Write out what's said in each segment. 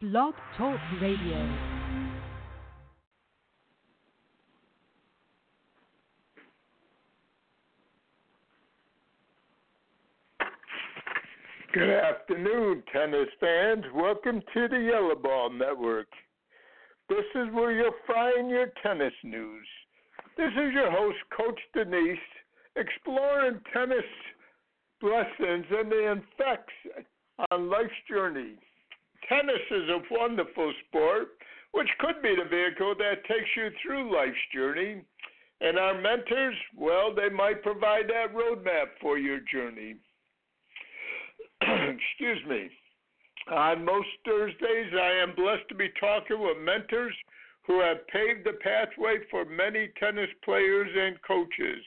Blog Talk Radio. Good afternoon, tennis fans. Welcome to the Yellow Ball Network. This is where you'll find your tennis news. This is your host, Coach Danise, exploring tennis lessons and the effects on life's journey. Tennis is a wonderful sport, which could be the vehicle that takes you through life's journey. And our mentors, well, they might provide that roadmap for your journey. Excuse me. On most Thursdays, I am blessed to be talking with mentors who have paved the pathway for many tennis players and coaches.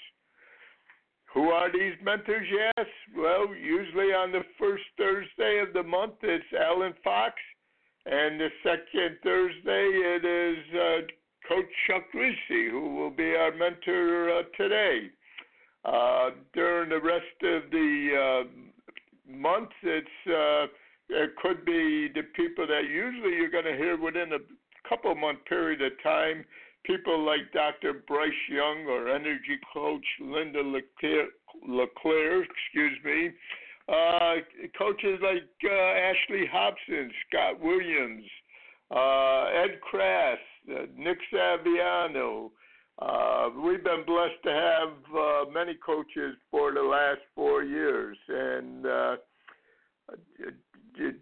Who are these mentors? Yes. Well, usually on the first Thursday of the month, it's Alan Fox. And the second Thursday, it is uh, Coach Chuck who will be our mentor uh, today. Uh, during the rest of the uh, month, it's uh, it could be the people that usually you're going to hear within a couple month period of time people like Dr. Bryce Young or energy coach Linda LeClaire, excuse me, uh, coaches like uh, Ashley Hobson, Scott Williams, uh, Ed Krass, uh, Nick Saviano. Uh, we've been blessed to have uh, many coaches for the last four years, and the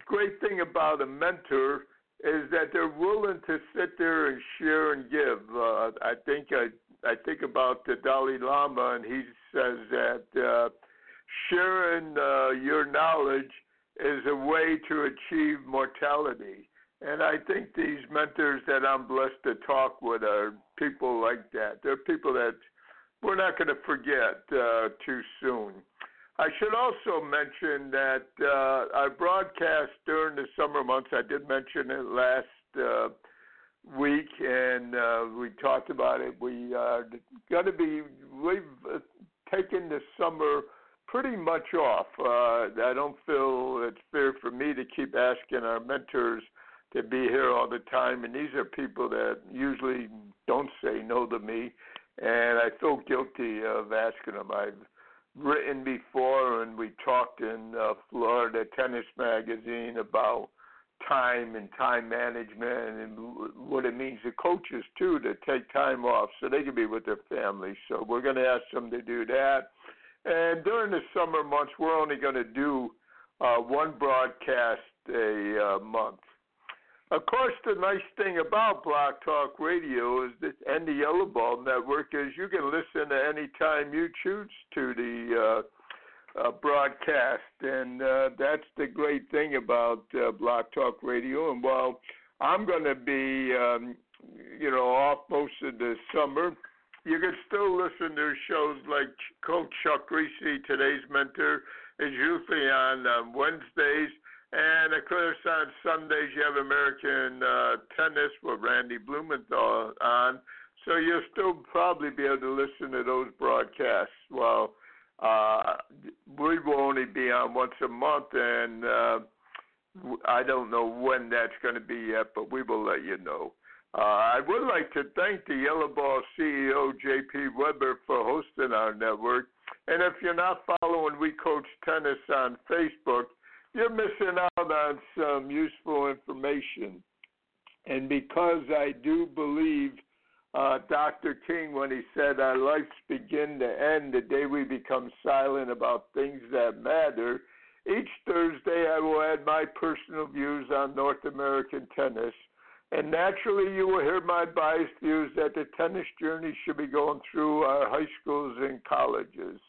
great thing about a mentor is that they're willing to sit there and share and give. Uh, I think I I think about the Dalai Lama, and he says that uh, sharing uh, your knowledge is a way to achieve mortality. And I think these mentors that I'm blessed to talk with are people like that. They're people that we're not going to forget uh, too soon. I should also mention that uh, our broadcast during the summer months, I did mention it last uh, week, and uh, we talked about it. We are going to be, we've uh, taken the summer pretty much off. Uh, I don't feel it's fair for me to keep asking our mentors to be here all the time, and these are people that usually don't say no to me, and I feel guilty of asking them. I've written before, and we talked in uh, Florida Tennis Magazine about time and time management and what it means to coaches too to take time off so they can be with their families. So we're going to ask them to do that. And during the summer months, we're only going to do uh, one broadcast a uh, month. Of course, the nice thing about Blog Talk Radio is that, and the Yellow Ball Network is you can listen to any time you choose to the uh, uh, broadcast, and uh, that's the great thing about uh, Blog Talk Radio. And while I'm going to be, um, you know, off most of the summer, you can still listen to shows like Coach Chuck Kriese, today's mentor, is usually on um, Wednesdays and of course, on Sundays you have American uh, tennis with Randy Blumenthal on, so you'll still probably be able to listen to those broadcasts. Well, uh, we will only be on once a month, and uh, I don't know when that's going to be yet, but we will let you know. Uh, I would like to thank the Yellow Ball CEO, JP Weber, for hosting our network. And if you're not following We Coach Tennis on Facebook, you're missing out on some useful information. And because I do believe uh, Dr. King when he said our lives begin to end the day we become silent about things that matter, each Thursday I will add my personal views on North American tennis. And naturally, you will hear my biased views that the tennis journey should be going through our high schools and colleges.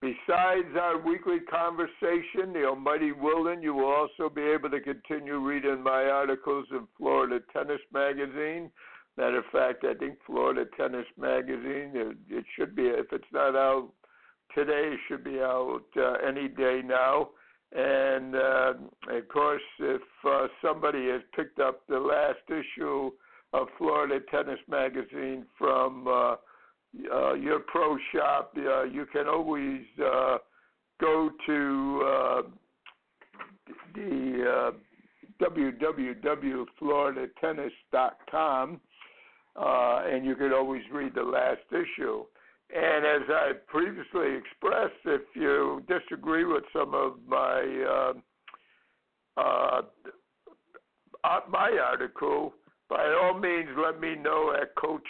Besides our weekly conversation, the Almighty willing, you will also be able to continue reading my articles in Florida Tennis Magazine. Matter of fact, I think Florida Tennis Magazine, it, should be, if it's not out today, it should be out uh, any day now. And uh, of course, if uh, somebody has picked up the last issue of Florida Tennis Magazine from uh, your pro shop, uh, you can always uh, go to uh, the uh, www.floridatennis.com, uh, and you can always read the last issue. And as I previously expressed, if you disagree with some of my my article, by all means, let me know at Coach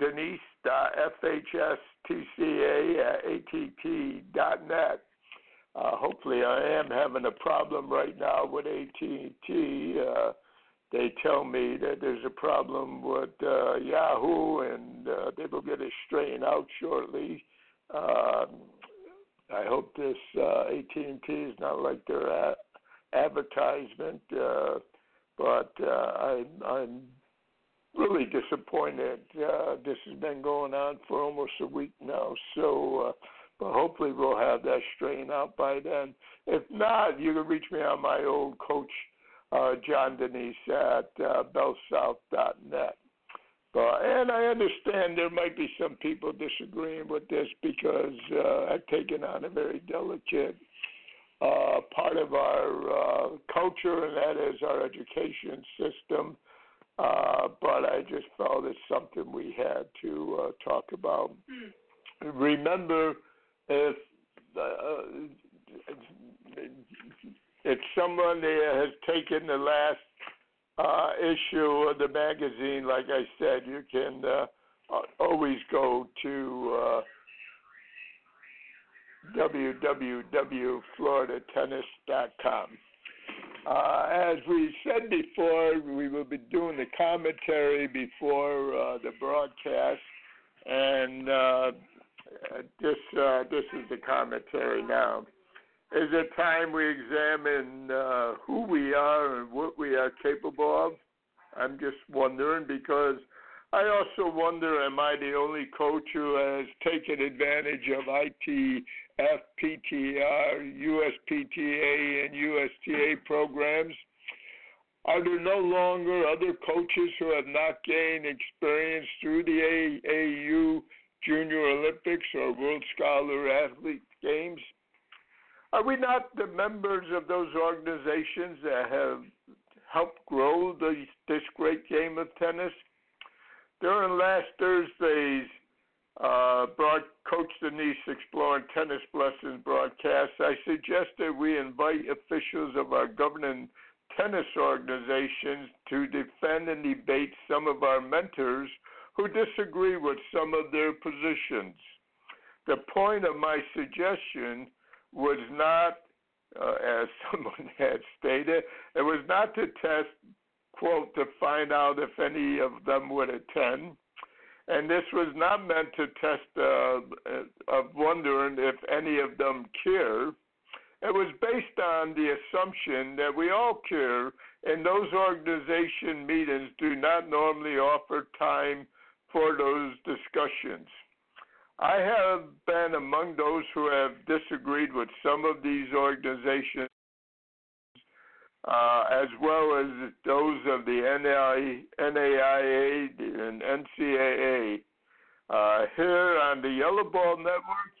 Danise FHSTCA at. Uh, hopefully, I am having a problem right now with AT&T. Uh, they tell me that there's a problem with uh, Yahoo, and uh, they will get it straightened out shortly. Uh, I hope this uh, AT&T is not like their a- advertisement, uh, but uh, I, I'm really disappointed. Uh, this has been going on for almost a week now, so. Uh, but hopefully we'll have that straightened out by then. If not, you can reach me on my old coach uh, John Danise at uh, bellsouth.net. But and I understand there might be some people disagreeing with this because uh, I've taken on a very delicate uh, part of our uh, culture, and that is our education system. Uh, but I just felt it's something we had to uh, talk about. Mm. Remember, if uh, if someone there has taken the last uh, issue of the magazine, like I said, you can uh, always go to uh, www.floridatennis.com. Uh, as we said before, we will be doing the commentary before uh, the broadcast, and uh, this uh, this is the commentary now is it time we examine uh, who we are and what we are capable of? I'm just wondering because I also wonder am I the only coach who has taken advantage of ITF, PTR, USPTA, and USTA programs? Are there no longer other coaches who have not gained experience through the AAU Junior Olympics or World Scholar Athlete Games? Are we not the members of those organizations that have helped grow the, this great game of tennis? During last Thursday's uh, Coach Danise Exploring Tennis Lessons broadcast, I suggested we invite officials of our governing tennis organizations to defend and debate some of our mentors who disagree with some of their positions. The point of my suggestion was not, uh, as someone had stated, it was not to test, quote, to find out if any of them would attend. And this was not meant to test uh, of wondering if any of them care. It was based on the assumption that we all care, and those organization meetings do not normally offer time for those discussions. I have been among those who have disagreed with some of these organizations, uh, as well as those of the NAIA and NCAA, uh, here on the Yellow Ball Network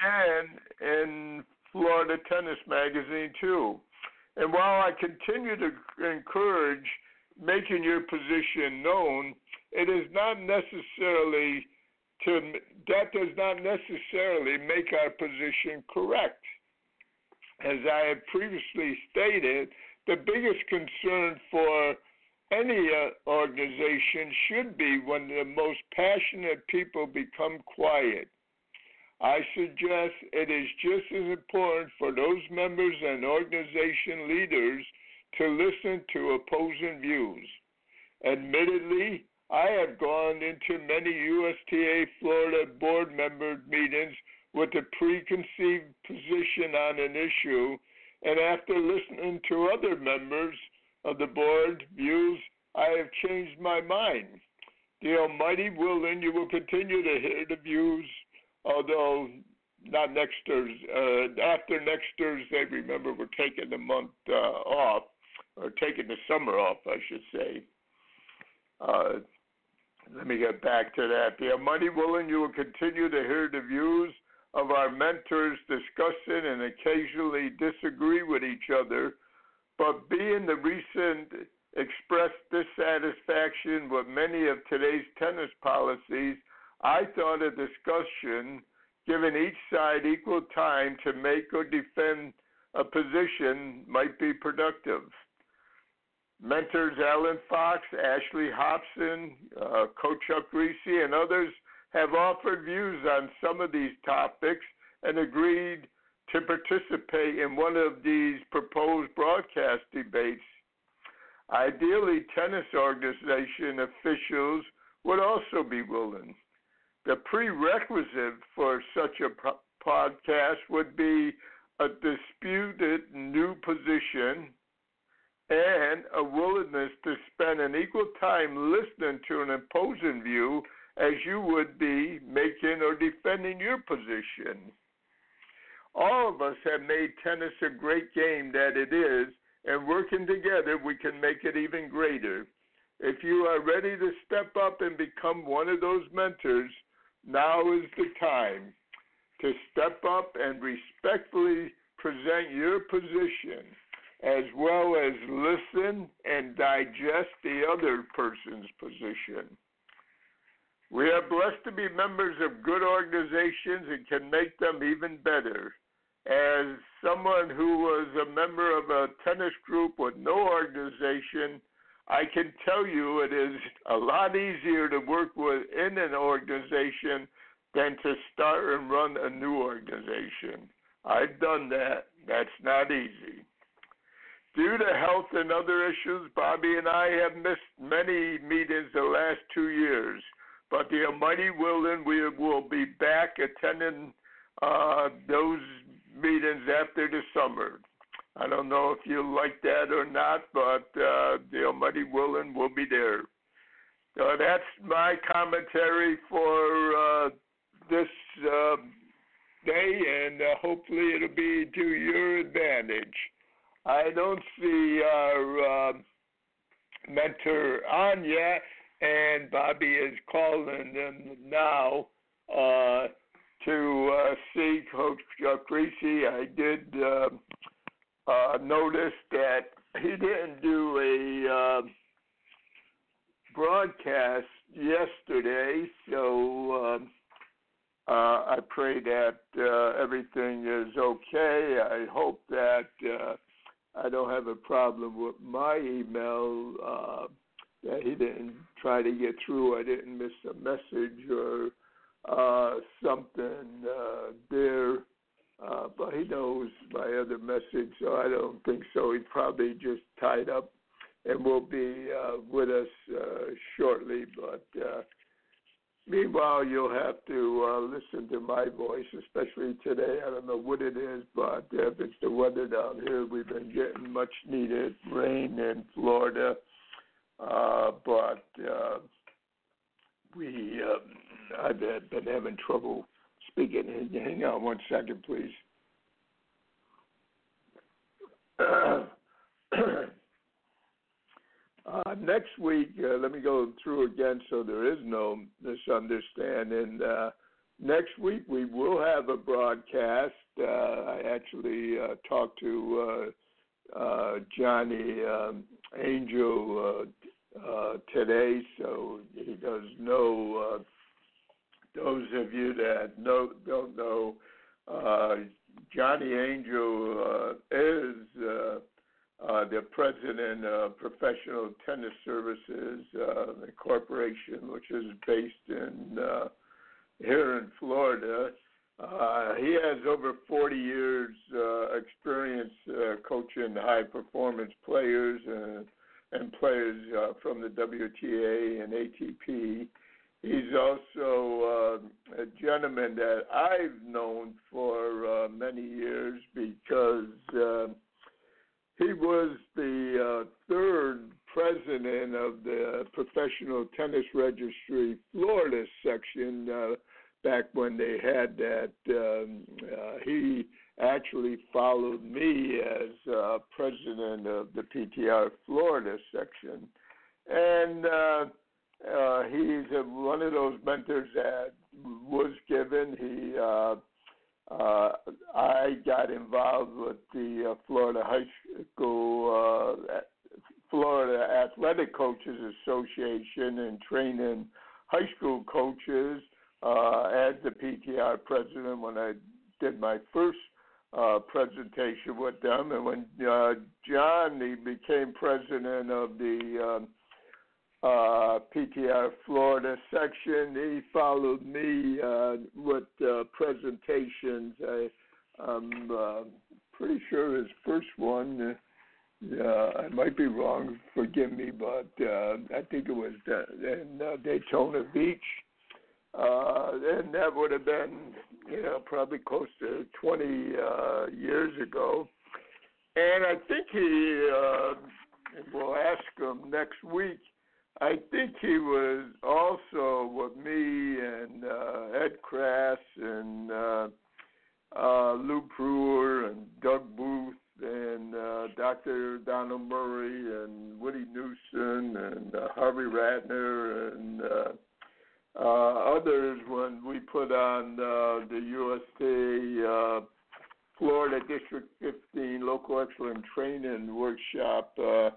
and in Florida Tennis Magazine, too. And while I continue to encourage making your position known, it is not necessarily to that does not necessarily make our position correct. As I have previously stated, the biggest concern for any uh, organization should be when the most passionate people become quiet. I suggest it is just as important for those members and organization leaders to listen to opposing views. Admittedly, I have gone into many USTA Florida board member meetings with a preconceived position on an issue, and after listening to other members of the board views, I have changed my mind. The Almighty willing, you will continue to hear the views, although not next Thursday. Uh, after next Thursday, remember we're taking the month uh, off, or taking the summer off, I should say. Uh, let me get back to that. The money willing, you will continue to hear the views of our mentors discussing and occasionally disagree with each other, but being the recent expressed dissatisfaction with many of today's tennis policies, I thought a discussion giving each side equal time to make or defend a position might be productive. Mentors Alan Fox, Ashley Hobson, uh, Coach Chuck Kriese, and others have offered views on some of these topics and agreed to participate in one of these proposed broadcast debates. Ideally, tennis organization officials would also be willing. The prerequisite for such a pro- podcast would be a disputed new position and a willingness to spend an equal time listening to an opposing view as you would be making or defending your position. All of us have made tennis a great game that it is, and working together, we can make it even greater. If you are ready to step up and become one of those mentors, now is the time to step up and respectfully present your position as well as listen and digest the other person's position. We are blessed to be members of good organizations and can make them even better. As someone who was a member of a tennis group with no organization, I can tell you it is a lot easier to work within an organization than to start and run a new organization. I've done that. That's not easy. Due to health and other issues, Bobby and I have missed many meetings the last two years. But the Almighty willing, we will be back attending uh, those meetings after the summer. I don't know if you like that or not, but uh, the Almighty willing will be there. So that's my commentary for uh, this uh, day, and uh, hopefully it'll be to your advantage. I don't see our uh, mentor on yet, and Bobby is calling them now uh, to uh, see Coach Kriese. I did uh, uh, notice that he didn't do a uh, broadcast yesterday, so um, uh, I pray that uh, everything is okay. I hope that uh, I don't have a problem with my email. Uh, that he didn't try to get through. I didn't miss a message or uh, something uh, there. Uh, but he knows my other message, so I don't think so. He's probably just tied up and will be uh, with us uh, shortly. But uh, meanwhile, you'll have to uh, listen to my voice, especially today. I don't know what it is, but if it's the weather down here, we've been getting much needed rain in Florida. But uh, we, uh, I've been having trouble speaking. Hang on one second, please. Uh, uh, next week, uh, let me go through again so there is no misunderstanding. Uh, next week, we will have a broadcast. Uh, I actually uh, talked to Johnny um, Angel today, so he does know those of you that know, don't know, uh, Johnny Angel uh, is uh, uh, the president of Professional Tennis Services uh, Corporation, which is based in uh, here in Florida. Uh, he has over 40 years uh, experience uh, coaching high performance players and, and players uh, from the WTA and ATP. He's also uh, a gentleman that I've known for uh, many years because uh, he was the uh, third president of the Professional Tennis Registry Florida section uh, back when they had that. Um, uh, he actually followed me as uh, president of the PTR Florida section. And uh, uh, he's a, one of those mentors that was given. He uh, uh, I got involved with the uh, Florida High School, uh, Florida Athletic Coaches Association, and training high school coaches uh, as the PTI president when I did my first uh, presentation with them. And when uh, John he became president of the um, uh, PTR Florida section, he followed me uh, with uh, presentations. I, I'm uh, pretty sure his first one. Uh, I might be wrong. Forgive me, but uh, I think it was in uh, Daytona Beach, uh, and that would have been, you know, probably close to 20 uh, years ago. And I think he, uh, we'll ask him next week. I think he was also with me and uh, Ed Krass and uh, uh, Lou Brewer and Doug Booth and uh, Dr. Donald Murray and Woody Newson and uh, Harvey Ratner and uh, uh, others when we put on uh, the USTA uh, Florida District 15 Excellent Training Workshop uh,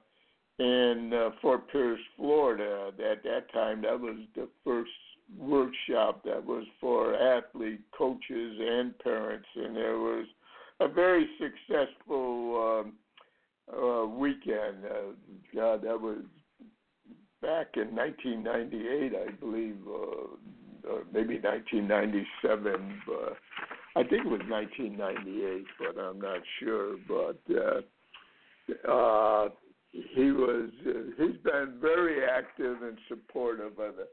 in uh, Fort Pierce, Florida. At that time, that was the first workshop that was for athlete coaches and parents, and there was a very successful um, uh, weekend. Uh, God, that was back in 1998, I believe, uh, or maybe 1997. But I think it was 1998, but I'm not sure. But uh, uh, he was uh, he's been very active and supportive of it,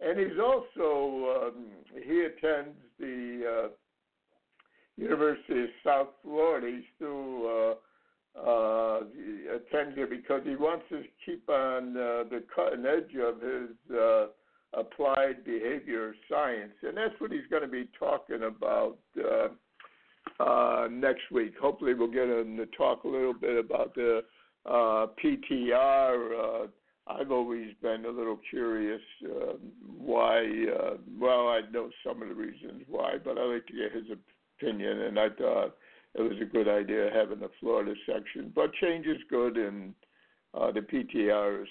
and he's also um, he attends the uh, University of South Florida. He's still uh, uh, attends here because he wants to keep on uh, the cutting edge of his uh, applied behavior science, and that's what he's going to be talking about uh, uh, next week. Hopefully, we'll get him to talk a little bit about the uh, PTR. Uh, I've always been a little curious uh, why. Uh, well, I know some of the reasons why, but I like to get his opinion, and I thought it was a good idea having the Florida section. But change is good, and uh, the PTR is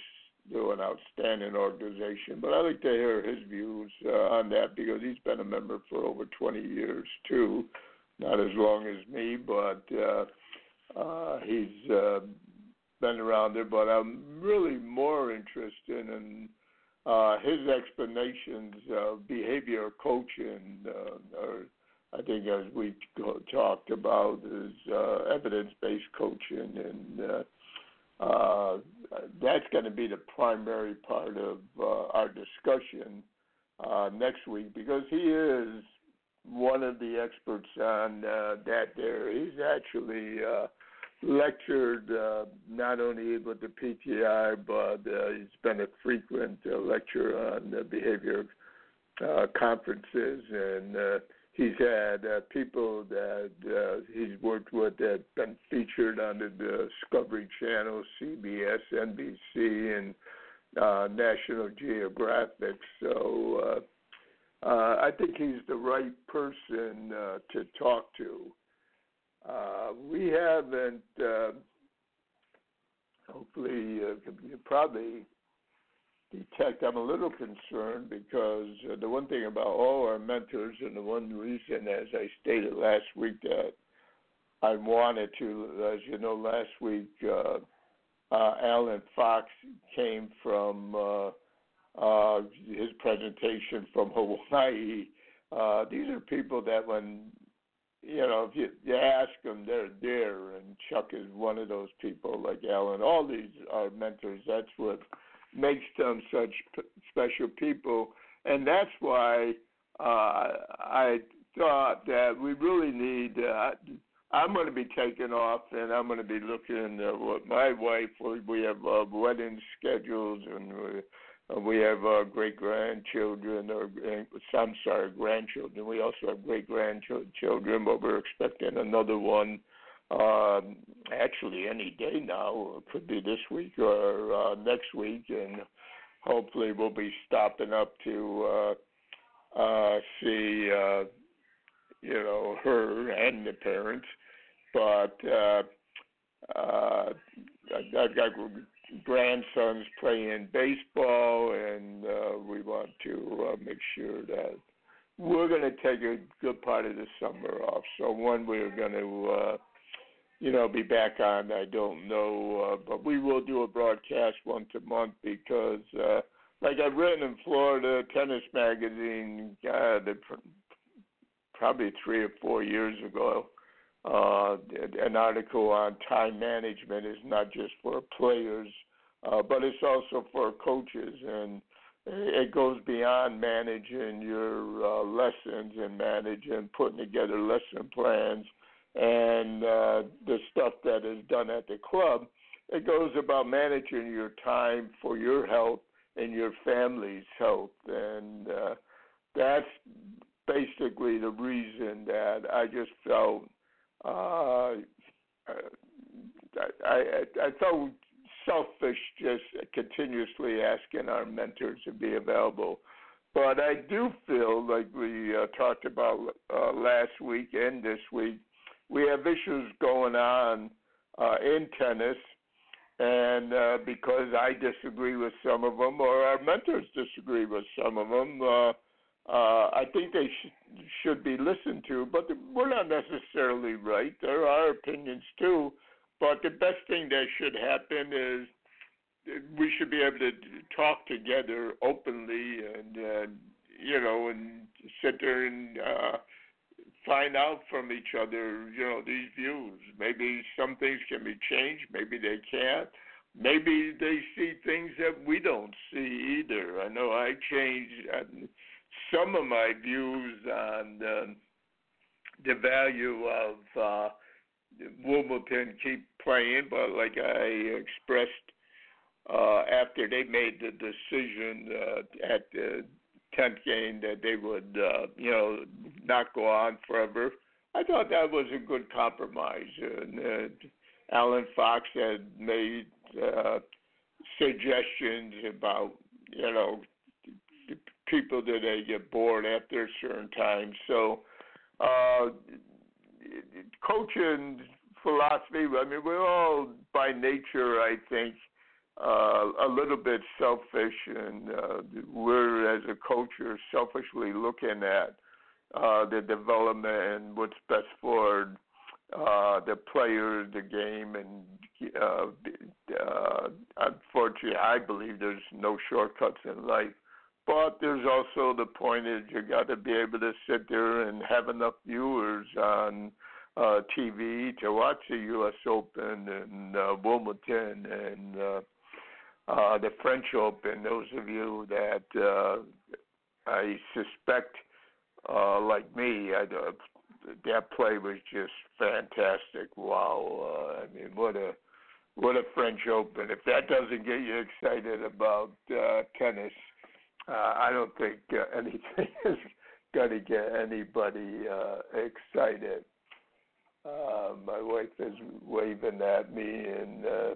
still an outstanding organization. But I'd like to hear his views uh, on that because he's been a member for over 20 years too, not as long as me, but uh, uh, he's uh, been around there. But I'm really more interested in uh, his explanations of behavior coaching uh, or I think as we talked about is uh, evidence-based coaching, and uh, uh, that's going to be the primary part of uh, our discussion uh, next week because he is one of the experts on uh, that. There, he's actually lectured not only with the PTI, but he's been a frequent lecturer on behavior conferences and he's had uh, people that uh, he's worked with that been featured on the Discovery Channel, CBS, NBC, and uh, National Geographic. So uh, uh, I think he's the right person uh, to talk to. Uh, we haven't. Uh, hopefully, uh, probably detect, I'm a little concerned because uh, the one thing about all our mentors, and the one reason, as I stated last week, that I wanted to, as you know, last week, uh, uh, Alan Fox came from uh, uh, his presentation from Hawaii. Uh, these are people that when you know, if you, you ask them, they're there. And Chuck is one of those people, like Alan. All these are mentors. That's what makes them such p- special people, and that's why uh, I thought that we really need. Uh, I'm going to be taking off, and I'm going to be looking at what my wife. We have uh, wedding schedules, and we, uh, we have uh, great grandchildren, or uh, I'm sorry, grandchildren. We also have great grandchildren, but we're expecting another one um, actually any day now. It could be this week or uh, next week, and hopefully we'll be stopping up to uh, uh, see uh, you know her and the parents. But uh, uh, I've got grandsons playing baseball, and uh, we want to uh, make sure that we're going to take a good part of the summer off. So when we're going to, uh, you know, be back on, I don't know, uh, but we will do a broadcast once a month because, uh, like I've written in Florida Tennis Magazine, uh, probably three or four years ago. Uh, an article on time management is not just for players, uh, but it's also for coaches, and it goes beyond managing your uh, lessons and managing putting together lesson plans and uh, the stuff that is done at the club. It goes about managing your time for your health and your family's health, and uh, that's basically the reason that I just felt uh, I, I I felt selfish just continuously asking our mentors to be available. But I do feel like we uh, talked about uh, last week and this week, we have issues going on uh, in tennis, and uh, because I disagree with some of them, or our mentors disagree with some of them, uh, uh, I think they sh- should be listened to. But we're not necessarily right. There are opinions too. But the best thing that should happen is we should be able to talk together openly and uh, you know and sit there and uh, find out from each other you know these views. Maybe some things can be changed. Maybe they can't. Maybe they see things that we don't see either. I know I changed uh, some of my views on uh, the value of. Uh, Wimbledon keep playing, but like I expressed uh, after they made the decision uh, at the tenth game that they would, uh, you know, not go on forever, I thought that was a good compromise. And uh, Alan Fox had made uh, suggestions about, you know, people that they get bored after a certain time. So. Uh, coaching philosophy. I mean, we're all by nature, I think, uh, a little bit selfish, and uh, we're as a culture selfishly looking at uh, the development and what's best for uh, the player, the game, and uh, uh, unfortunately, I believe there's no shortcuts in life. But there's also the point is you got to be able to sit there and have enough viewers on uh, TV to watch the U.S. Open and uh, Wimbledon and uh, uh, the French Open. Those of you that uh, I suspect, uh, like me, I, uh, that play was just fantastic. Wow! Uh, I mean, what a what a French Open! If that doesn't get you excited about uh, tennis, uh, I don't think uh, anything is going to get anybody uh, excited. Uh, my wife is waving at me, and uh,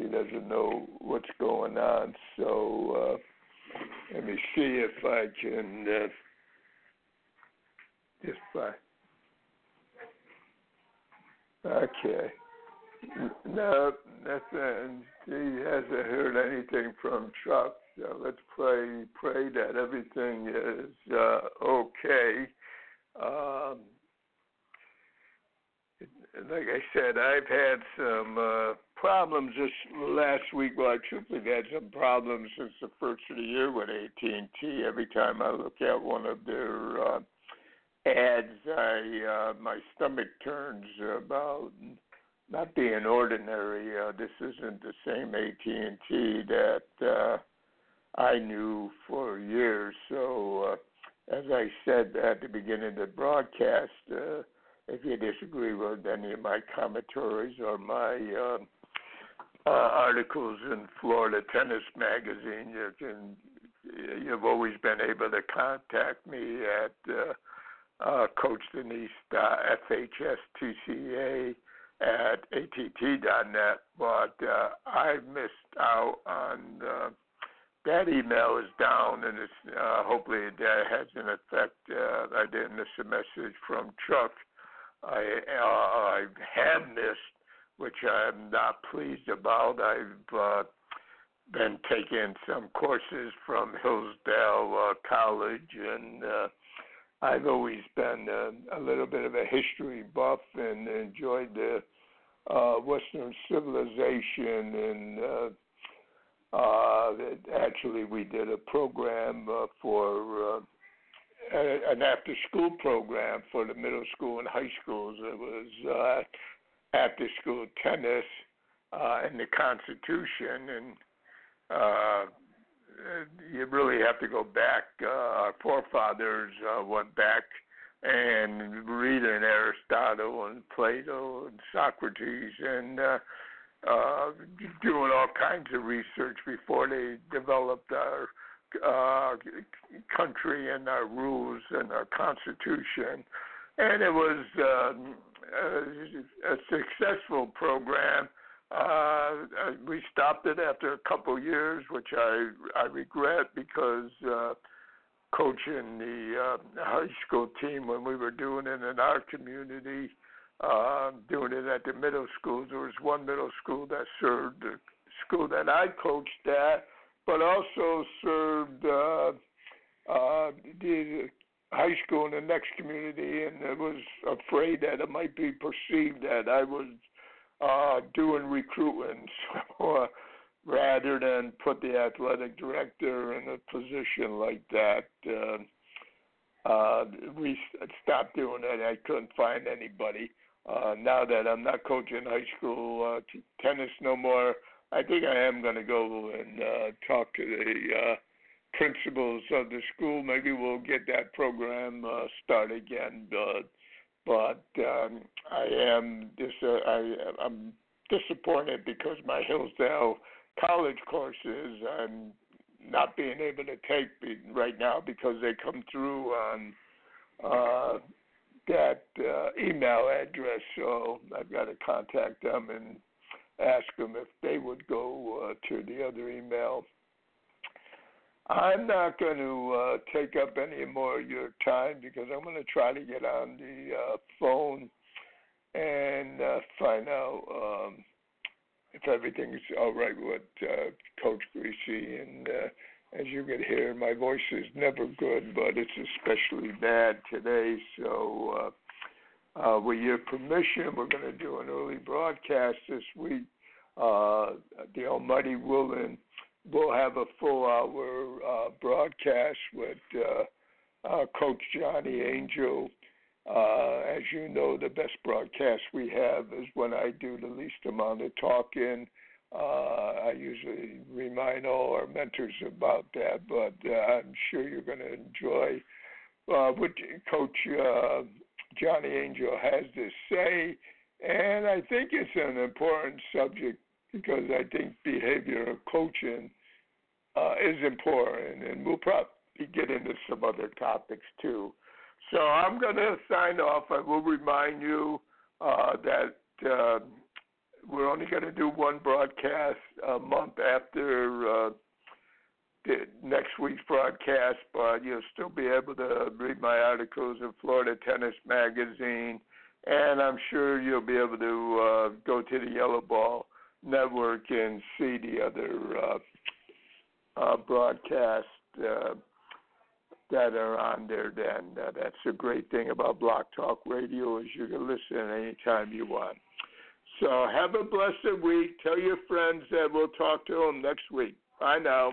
she doesn't know what's going on. So uh, let me see if I can uh, just by. Okay. No, nothing. He hasn't heard anything from Chuck. So let's pray pray that everything is uh, okay. Um, like I said, I've had some uh, problems this last week. Well, I truthfully had some problems since the first of the year with AT and T. Every time I look at one of their uh, ads, I uh, my stomach turns about not being ordinary. Uh, this isn't the same AT and T that uh, I knew for years. So, uh, as I said at the beginning of the broadcast. Uh, if you disagree with any of my commentaries or my uh, uh, articles in Florida Tennis Magazine, you can you've always been able to contact me at uh, uh, Coach Danise FHSTCA at att.net. But uh, I missed out on uh, that email is down, and it's uh, hopefully that has an effect. Uh, I didn't miss a message from Chuck. I uh, I have missed, which I'm not pleased about. I've uh, been taking some courses from Hillsdale uh, College, and uh, I've always been uh, a little bit of a history buff and enjoyed the uh, Western civilization and. Uh, uh, actually, we did a program uh, for uh, an after school program for the middle school and high schools. It was uh, after school tennis uh, and the Constitution. And uh, you really have to go back. Uh, our forefathers uh, went back and reading Aristotle and Plato and Socrates and uh, uh, doing all kinds of research before they developed our uh, country and our rules and our constitution. And it was um, a, a successful program. Uh, we stopped it after a couple years, which I I regret because uh, coaching the uh, high school team when we were doing it in our community uh, doing it at the middle schools. There was one middle school that served the school that I coached at, but also served uh, uh, the high school in the next community, and I was afraid that it might be perceived that I was uh, doing recruiting. So, uh, rather than put the athletic director in a position like that, uh, uh, we stopped doing it. I couldn't find anybody uh, now that I'm not coaching high school uh, t- tennis no more, I think I am going to go and uh, talk to the uh, principals of the school. Maybe we'll get that program uh, started again. But but um, I am dis- uh, I, I'm disappointed because my Hillsdale college courses I'm not being able to take right now because they come through on uh, that uh, email address, so I've got to contact them and ask them if they would go uh, to the other email. I'm not going to uh, take up any more of your time because I'm going to try to get on the uh, phone and uh, find out um, if everything's all right with uh, Coach Kriese. and uh, as you can hear, my voice is never good, but it's especially bad today. So, uh, uh, with your permission, we're going to do an early broadcast this week. Uh, the Almighty willing, we'll have a full hour uh, broadcast with uh, uh, Coach Johnny Angel. as you know, the best broadcast we have is when I do the least amount of talking uh, I usually remind all our mentors about that, but uh, I'm sure you're going to enjoy uh, what Coach uh, Johnny Angel has to say. And I think it's an important subject because I think behavioral coaching uh, is important, and we'll probably get into some other topics too. So I'm going to sign off. I will remind you uh, that uh, we're only going to do one broadcast a month after uh, next week's broadcast, but you'll still be able to read my articles in Florida Tennis Magazine, and I'm sure you'll be able to uh, go to the Yellow Ball Network and see the other uh, uh, broadcasts uh, that are on there. Then uh, that's a great thing about Blog Talk Radio is you can listen anytime you want. So have a blessed week. Tell your friends that we'll talk to them next week. Bye now.